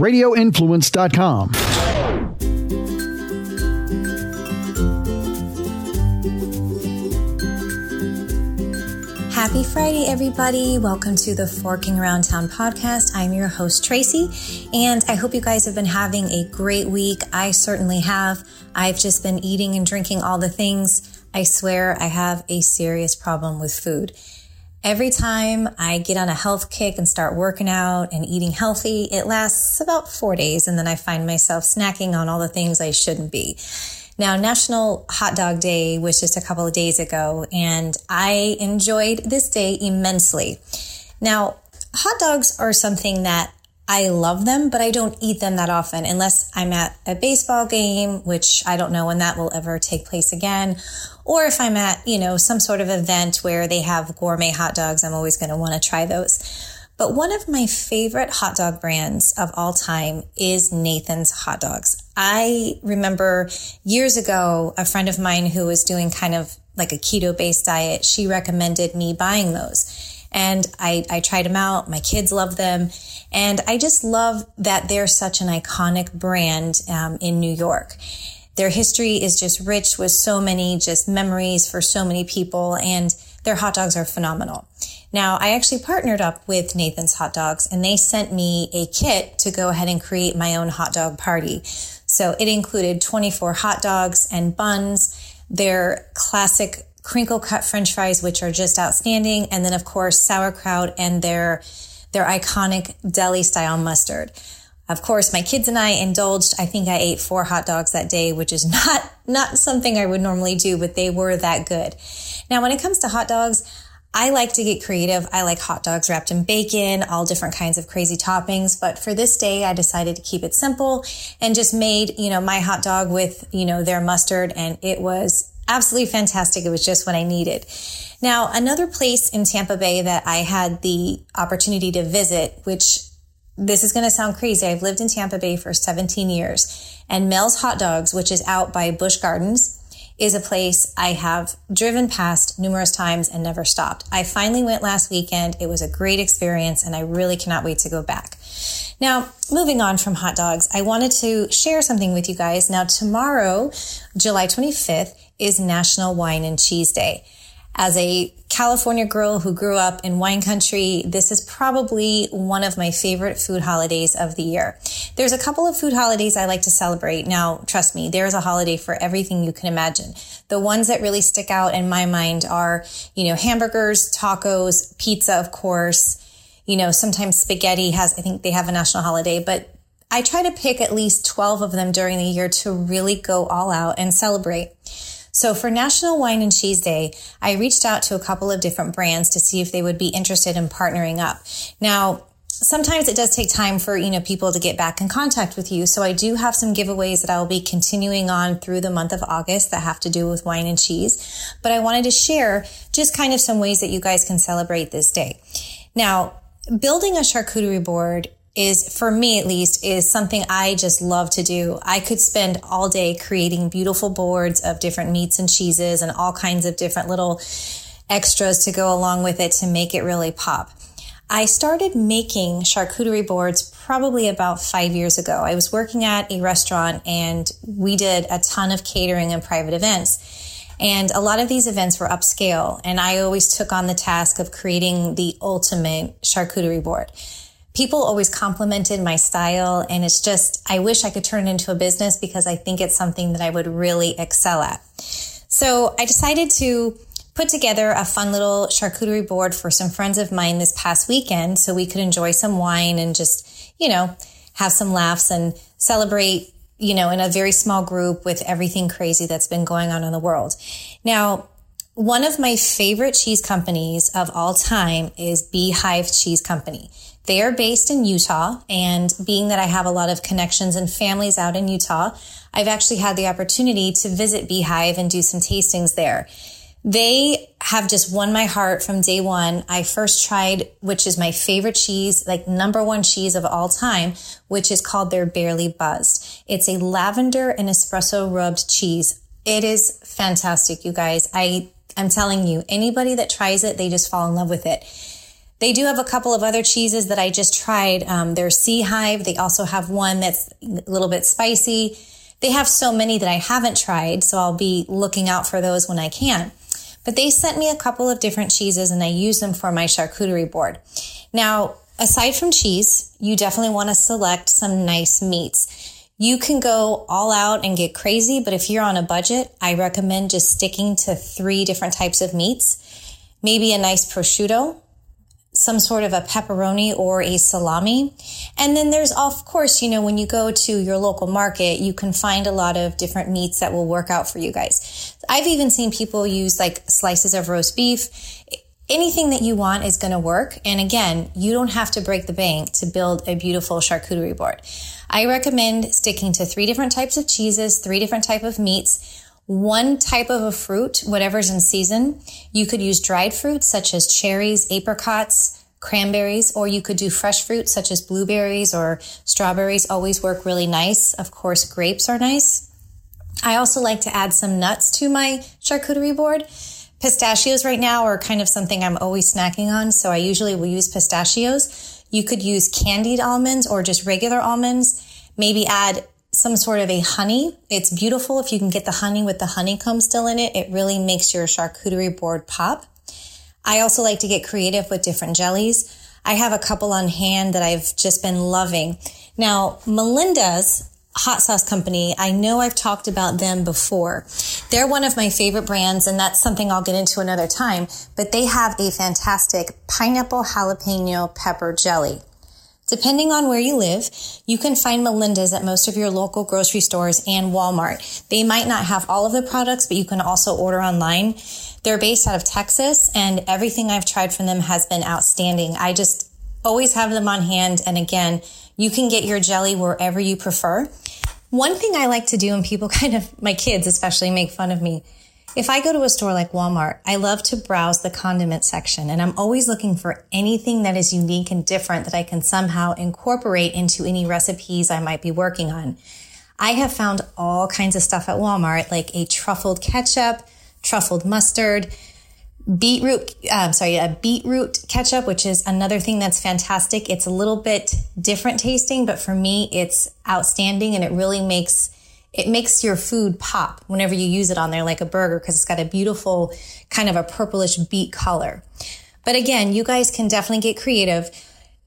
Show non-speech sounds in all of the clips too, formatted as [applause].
radioinfluence.com. Happy Friday, everybody. Welcome to the Forking Around Town podcast. I'm your host, Tracy, and I hope you guys have been having a great week. I certainly have. I've just been eating and drinking all the things. I swear I have a serious problem with food. Every time I get on a health kick and start working out and eating healthy, it lasts about four days, and then I find myself snacking on all the things I shouldn't be. Now, National Hot Dog Day was just a couple of days ago, and I enjoyed this day immensely. Now, hot dogs are something that I love them, but I don't eat them that often unless I'm at a baseball game, which I don't know when that will ever take place again. Or if I'm at, you know, some sort of event where they have gourmet hot dogs, I'm always going to want to try those. But one of my favorite hot dog brands of all time is Nathan's Hot Dogs. I remember years ago, a friend of mine who was doing kind of like a keto based diet, she recommended me buying those. And I, I tried them out. My kids love them. And I just love that they're such an iconic brand um, in New York. Their history is just rich with so many just memories for so many people. And their hot dogs are phenomenal. Now, I actually partnered up with Nathan's Hot Dogs and they sent me a kit to go ahead and create my own hot dog party. So it included 24 hot dogs and buns, their classic crinkle cut french fries, which are just outstanding. And then, of course, sauerkraut and their, their iconic deli style mustard. Of course, my kids and I indulged. I think I ate four hot dogs that day, which is [laughs] not, not something I would normally do, but they were that good. Now, when it comes to hot dogs, I like to get creative. I like hot dogs wrapped in bacon, all different kinds of crazy toppings. But for this day, I decided to keep it simple and just made, you know, my hot dog with, you know, their mustard. And it was absolutely fantastic. It was just what I needed. Now, another place in Tampa Bay that I had the opportunity to visit, which this is going to sound crazy. I've lived in Tampa Bay for 17 years and Mel's Hot Dogs, which is out by Busch Gardens is a place I have driven past numerous times and never stopped. I finally went last weekend. It was a great experience and I really cannot wait to go back. Now, moving on from hot dogs, I wanted to share something with you guys. Now, tomorrow, July 25th, is National Wine and Cheese Day. As a California girl who grew up in wine country, this is probably one of my favorite food holidays of the year. There's a couple of food holidays I like to celebrate. Now, trust me, there's a holiday for everything you can imagine. The ones that really stick out in my mind are, you know, hamburgers, tacos, pizza, of course. You know, sometimes spaghetti has, I think they have a national holiday, but I try to pick at least 12 of them during the year to really go all out and celebrate. So for National Wine and Cheese Day, I reached out to a couple of different brands to see if they would be interested in partnering up. Now, sometimes it does take time for, you know, people to get back in contact with you. So I do have some giveaways that I will be continuing on through the month of August that have to do with wine and cheese. But I wanted to share just kind of some ways that you guys can celebrate this day. Now, building a charcuterie board is for me at least is something I just love to do. I could spend all day creating beautiful boards of different meats and cheeses and all kinds of different little extras to go along with it to make it really pop. I started making charcuterie boards probably about five years ago. I was working at a restaurant and we did a ton of catering and private events. And a lot of these events were upscale and I always took on the task of creating the ultimate charcuterie board people always complimented my style and it's just i wish i could turn it into a business because i think it's something that i would really excel at so i decided to put together a fun little charcuterie board for some friends of mine this past weekend so we could enjoy some wine and just you know have some laughs and celebrate you know in a very small group with everything crazy that's been going on in the world now one of my favorite cheese companies of all time is Beehive Cheese Company. They are based in Utah. And being that I have a lot of connections and families out in Utah, I've actually had the opportunity to visit Beehive and do some tastings there. They have just won my heart from day one. I first tried, which is my favorite cheese, like number one cheese of all time, which is called their Barely Buzzed. It's a lavender and espresso rubbed cheese. It is fantastic, you guys. I, I'm telling you, anybody that tries it, they just fall in love with it. They do have a couple of other cheeses that I just tried. Um, their SeaHive. They also have one that's a little bit spicy. They have so many that I haven't tried, so I'll be looking out for those when I can. But they sent me a couple of different cheeses and I use them for my charcuterie board. Now, aside from cheese, you definitely want to select some nice meats. You can go all out and get crazy, but if you're on a budget, I recommend just sticking to three different types of meats. Maybe a nice prosciutto, some sort of a pepperoni or a salami. And then there's, of course, you know, when you go to your local market, you can find a lot of different meats that will work out for you guys. I've even seen people use like slices of roast beef. Anything that you want is going to work. And again, you don't have to break the bank to build a beautiful charcuterie board. I recommend sticking to three different types of cheeses, three different type of meats, one type of a fruit, whatever's in season. You could use dried fruits such as cherries, apricots, cranberries, or you could do fresh fruits such as blueberries or strawberries always work really nice. Of course, grapes are nice. I also like to add some nuts to my charcuterie board. Pistachios right now are kind of something I'm always snacking on, so I usually will use pistachios. You could use candied almonds or just regular almonds. Maybe add some sort of a honey. It's beautiful if you can get the honey with the honeycomb still in it. It really makes your charcuterie board pop. I also like to get creative with different jellies. I have a couple on hand that I've just been loving. Now, Melinda's hot sauce company, I know I've talked about them before. They're one of my favorite brands, and that's something I'll get into another time, but they have a fantastic pineapple jalapeno pepper jelly. Depending on where you live, you can find Melinda's at most of your local grocery stores and Walmart. They might not have all of the products, but you can also order online. They're based out of Texas and everything I've tried from them has been outstanding. I just always have them on hand. And again, you can get your jelly wherever you prefer. One thing I like to do, and people [laughs] kind of, my kids especially make fun of me, if I go to a store like Walmart, I love to browse the condiment section and I'm always looking for anything that is unique and different that I can somehow incorporate into any recipes I might be working on. I have found all kinds of stuff at Walmart, like a truffled ketchup, truffled mustard, beetroot, uh, sorry, a beetroot ketchup, which is another thing that's fantastic. It's a little bit different tasting, but for me, it's outstanding and it really makes it makes your food pop whenever you use it on there like a burger because it's got a beautiful kind of a purplish beet color. But again, you guys can definitely get creative.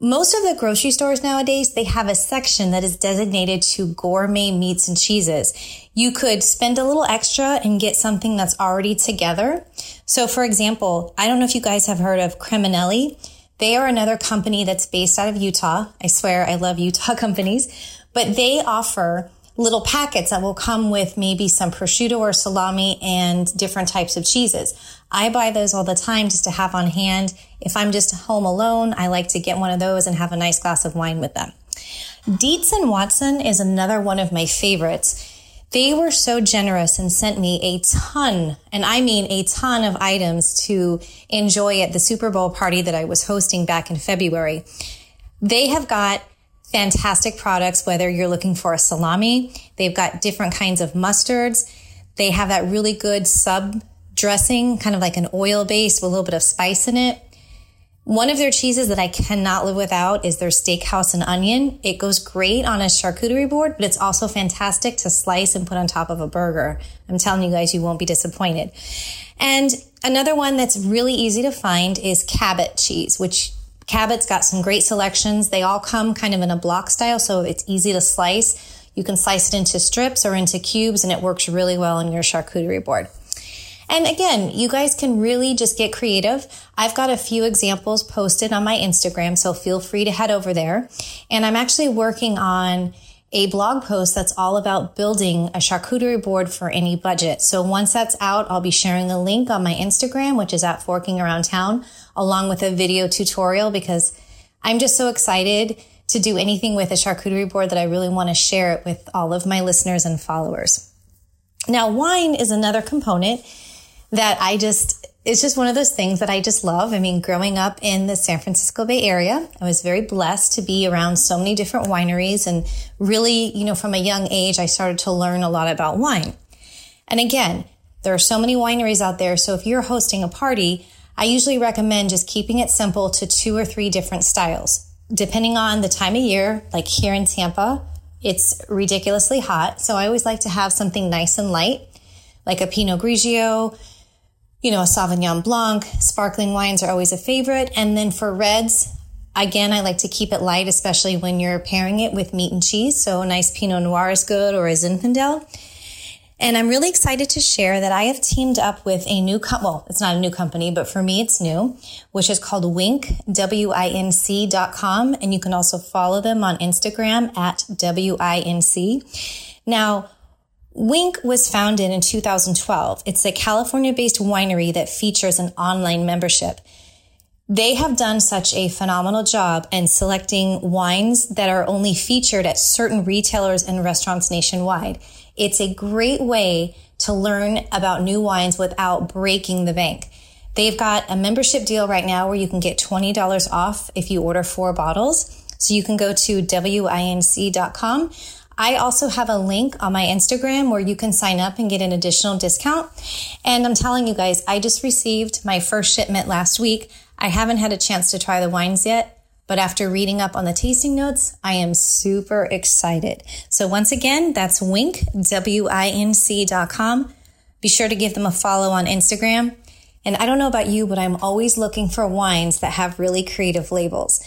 Most of the grocery stores nowadays, they have a section that is designated to gourmet meats and cheeses. You could spend a little extra and get something that's already together. So for example, I don't know if you guys have heard of Creminelli. They are another company that's based out of Utah. I swear I love Utah [laughs] companies, but they offer little packets that will come with maybe some prosciutto or salami and different types of cheeses. I buy those all the time just to have on hand. If I'm just home alone, I like to get one of those and have a nice glass of wine with them. Dietz and Watson is another one of my favorites. They were so generous and sent me a ton, and I mean a ton of items to enjoy at the Super Bowl party that I was hosting back in February. They have got fantastic products, whether you're looking for a salami. They've got different kinds of mustards. They have that really good sub dressing, kind of like an oil base with a little bit of spice in it. One of their cheeses that I cannot live without is their steakhouse and onion. It goes great on a charcuterie board, but it's also fantastic to slice and put on top of a burger. I'm telling you guys, you won't be disappointed. And another one that's really easy to find is Cabot cheese, which Cabot's got some great selections. They all come kind of in a block style, so it's easy to slice. You can slice it into strips or into cubes, and it works really well on your charcuterie board. And again, you guys can really just get creative. I've got a few examples posted on my Instagram, so feel free to head over there. And I'm actually working on a blog post that's all about building a charcuterie board for any budget. So once that's out, I'll be sharing a link on my Instagram, which is at Forking Around Town, along with a video tutorial because I'm just so excited to do anything with a charcuterie board that I really want to share it with all of my listeners and followers. Now, wine is another component that I just it's just one of those things that I just love. I mean, growing up in the San Francisco Bay Area, I was very blessed to be around so many different wineries. And really, you know, from a young age, I started to learn a lot about wine. And again, there are so many wineries out there. So if you're hosting a party, I usually recommend just keeping it simple to two or three different styles. Depending on the time of year, like here in Tampa, it's ridiculously hot. So I always like to have something nice and light, like a Pinot Grigio, you know, a Sauvignon Blanc. Sparkling wines are always a favorite. And then for reds, again, I like to keep it light, especially when you're pairing it with meat and cheese. So a nice Pinot Noir is good or a Zinfandel. And I'm really excited to share that I have teamed up with a new company. Well, it's not a new company, but for me, it's new, which is called Winc, W-I-N-C dot com. And you can also follow them on Instagram at W-I-N-C. Now, Winc was founded in 2012. It's a California based winery that features an online membership. They have done such a phenomenal job in selecting wines that are only featured at certain retailers and restaurants nationwide. It's a great way to learn about new wines without breaking the bank. They've got a membership deal right now where you can get $20 off if you order four bottles. So you can go to winc.com. I also have a link on my Instagram where you can sign up and get an additional discount. And I'm telling you guys, I just received my first shipment last week. I haven't had a chance to try the wines yet, but after reading up on the tasting notes, I am super excited. So once again, that's Winc, W-I-N-C dot com. Be sure to give them a follow on Instagram. And I don't know about you, but I'm always looking for wines that have really creative labels.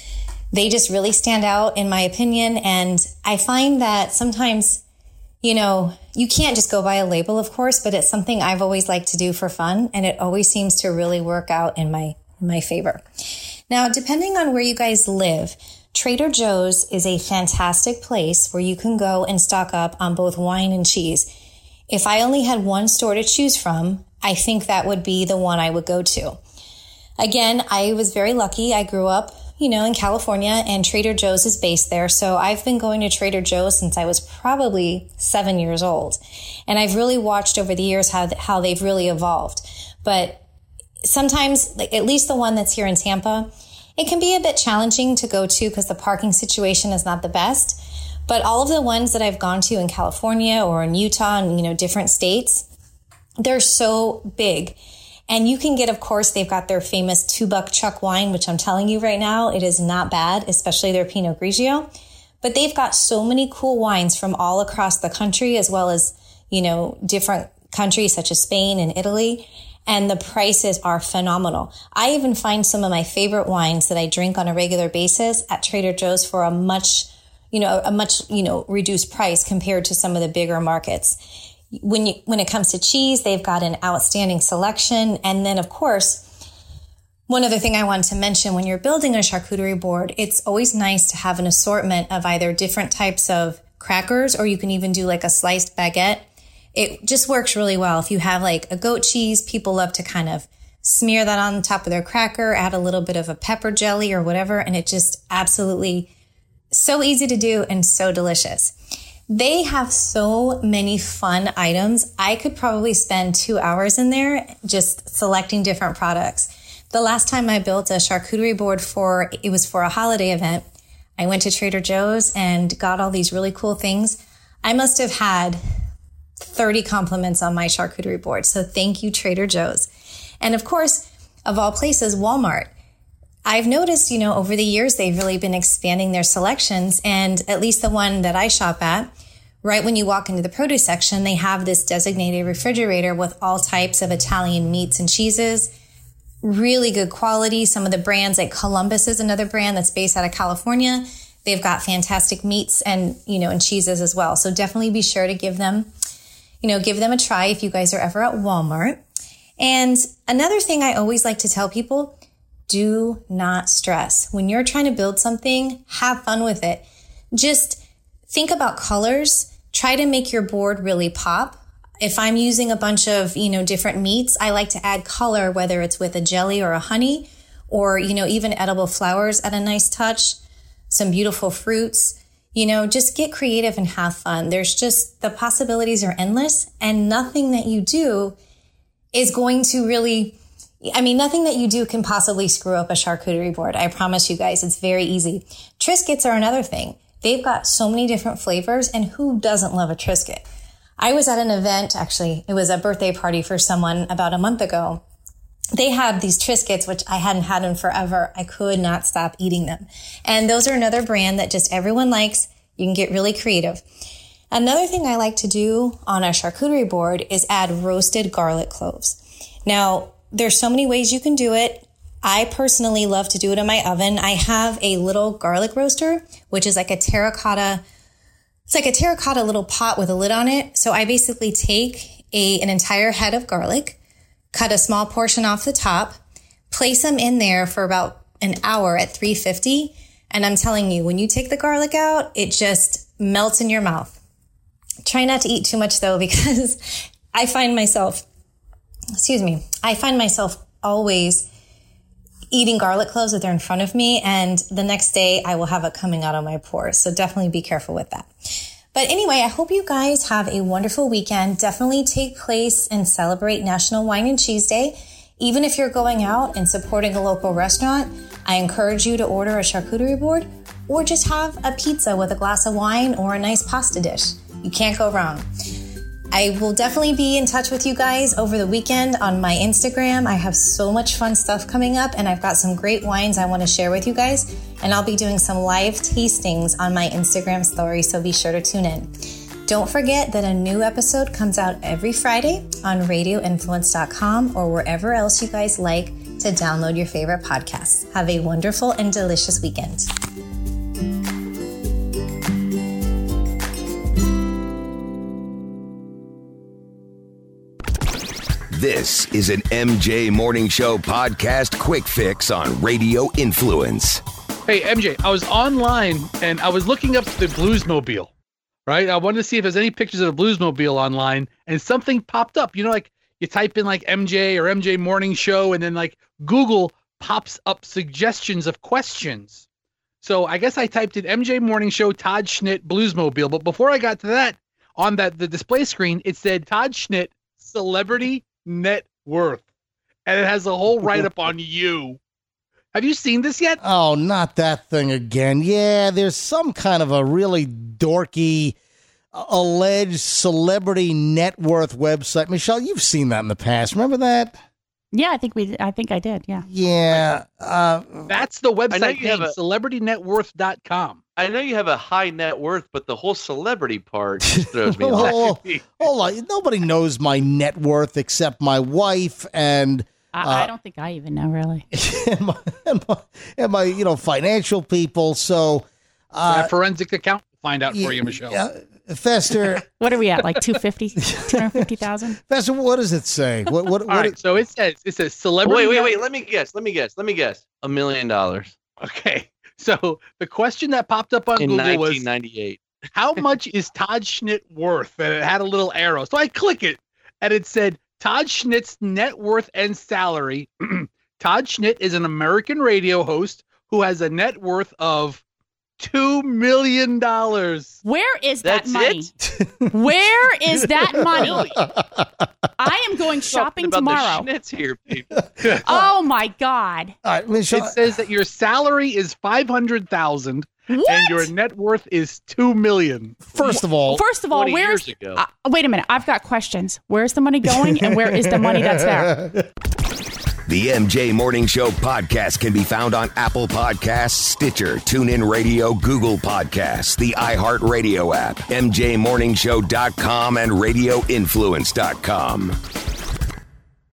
They just really stand out in my opinion. And I find that sometimes, you know, you can't just go by a label, of course, but it's something I've always liked to do for fun. And it always seems to really work out in my, in my favor. Now, depending on where you guys live, Trader Joe's is a fantastic place where you can go and stock up on both wine and cheese. If I only had one store to choose from, I think that would be the one I would go to. Again, I was very lucky. I grew up, you know, in California and Trader Joe's is based there. So I've been going to Trader Joe's since I was probably seven years old. And I've really watched over the years how, how they've really evolved. But sometimes, at least the one that's here in Tampa, it can be a bit challenging to go to because the parking situation is not the best. But all of the ones that I've gone to in California or in Utah and, you know, different states, they're so big. And you can get, of course, they've got their famous two buck chuck wine, which I'm telling you right now, it is not bad, especially their Pinot Grigio. But they've got so many cool wines from all across the country, as well as, you know, different countries such as Spain and Italy and the prices are phenomenal. I even find some of my favorite wines that I drink on a regular basis at Trader Joe's for a much, you know, a much, you know, reduced price compared to some of the bigger markets. When you, when it comes to cheese, they've got an outstanding selection. And then of course, one other thing I wanted to mention when you're building a charcuterie board, it's always nice to have an assortment of either different types of crackers or you can even do like a sliced baguette it just works really well. If you have like a goat cheese, people love to kind of smear that on top of their cracker, add a little bit of a pepper jelly or whatever, and it just absolutely so easy to do and so delicious. They have so many fun items. I could probably spend two hours in there just selecting different products. The last time I built a charcuterie board for, it was for a holiday event. I went to Trader Joe's and got all these really cool things. I must have had 30 compliments on my charcuterie board. So thank you, Trader Joe's. And of course, of all places, Walmart. I've noticed, you know, over the years, they've really been expanding their selections. And at least the one that I shop at, right when you walk into the produce section, they have this designated refrigerator with all types of Italian meats and cheeses. Really good quality. Some of the brands like Columbus is another brand that's based out of California. They've got fantastic meats and, you know, and cheeses as well. So definitely be sure to give them you know, give them a try if you guys are ever at Walmart. And another thing I always like to tell people, do not stress. When you're trying to build something, have fun with it. Just think about colors. Try to make your board really pop. If I'm using a bunch of, you know, different meats, I like to add color, whether it's with a jelly or a honey, or, you know, even edible flowers at a nice touch, some beautiful fruits you know, just get creative and have fun. There's just the possibilities are endless and nothing that you do is going to really, I mean, nothing that you do can possibly screw up a charcuterie board. I promise you guys, it's very easy. Triscuits are another thing. They've got so many different flavors and who doesn't love a Triscuit? I was at an event, actually, it was a birthday party for someone about a month ago. They have these Triscuits, which I hadn't had in forever. I could not stop eating them. And those are another brand that just everyone likes. You can get really creative. Another thing I like to do on a charcuterie board is add roasted garlic cloves. Now, there's so many ways you can do it. I personally love to do it in my oven. I have a little garlic roaster, which is like a terracotta, it's like a terracotta little pot with a lid on it. So I basically take a, an entire head of garlic, cut a small portion off the top, place them in there for about an hour at 350. And I'm telling you, when you take the garlic out, it just melts in your mouth. Try not to eat too much though, [laughs] because I find myself, excuse me, I find myself always eating garlic cloves if they're in front of me. And the next day I will have it coming out of my pores. So definitely be careful with that. But anyway, I hope you guys have a wonderful weekend. Definitely take place and celebrate National Wine and Cheese Day. Even if you're going out and supporting a local restaurant, I encourage you to order a charcuterie board or just have a pizza with a glass of wine or a nice pasta dish. You can't go wrong. I will definitely be in touch with you guys over the weekend on my Instagram. I have so much fun stuff coming up, and I've got some great wines I want to share with you guys. And I'll be doing some live tastings on my Instagram story, so be sure to tune in. Don't forget that a new episode comes out every Friday on radioinfluence.com or wherever else you guys like to download your favorite podcasts. Have a wonderful and delicious weekend. This is an MJ Morning Show podcast quick fix on Radio Influence. Hey, MJ, I was online and I was looking up the Bluesmobile, right? I wanted to see if there's any pictures of the Bluesmobile online and something popped up. You know, like you type in like MJ or MJ Morning Show and then like Google pops up suggestions of questions. So I guess I typed in MJ Morning Show Todd Schnitt Bluesmobile, but before I got to that, on that the display screen, it said Todd Schnitt celebrity net worth, and it has a whole write up on you. Have you seen this yet? Oh, not that thing again. Yeah, there's some kind of a really dorky alleged celebrity net worth website. Michelle, you've seen that in the past. Remember that? Yeah, I think we. I think I did. Yeah. Yeah. Uh, That's the website you have name, a- celebritynetworth.com. I know you have a high net worth, but the whole celebrity part [laughs] throws me [laughs] off. hold on. Nobody knows my net worth except my wife and I, Uh, I don't think I even know really. and my, and my, and my you know financial people. So, Uh, forensic account will find out for you, Michelle. yeah, Fester, [laughs] What are we at? Like 250, [laughs] 250,000? Fester, what does it say? What what All what? right, so it says it says celebrity. Wait, wait, wait. Let me guess. Let me guess. Let me guess. A million dollars Okay, [laughs] so the question that popped up on in Google was 1998. how much is Todd Schnitt worth? And it had a little arrow. So I click it and it said Todd Schnitt's net worth and salary. [clears throat] Todd Schnitt is an American radio host who has a net worth of $2 million. Where is that That's money? it. [laughs] Where is that [laughs] money? I am going shopping about tomorrow. The Schnitz here, people. Oh my God. All right, Michelle. It says that your salary is 500000 What? and your net worth is 2 million. First of all, First of all, where's. years ago. Uh, wait a minute. I've got questions. Where's the money going and where is the money that's there? [laughs] The MJ Morning Show podcast can be found on Apple Podcasts, Stitcher, TuneIn Radio, Google Podcasts, the iHeartRadio app, MJMorningshow.com, and RadioInfluence.com.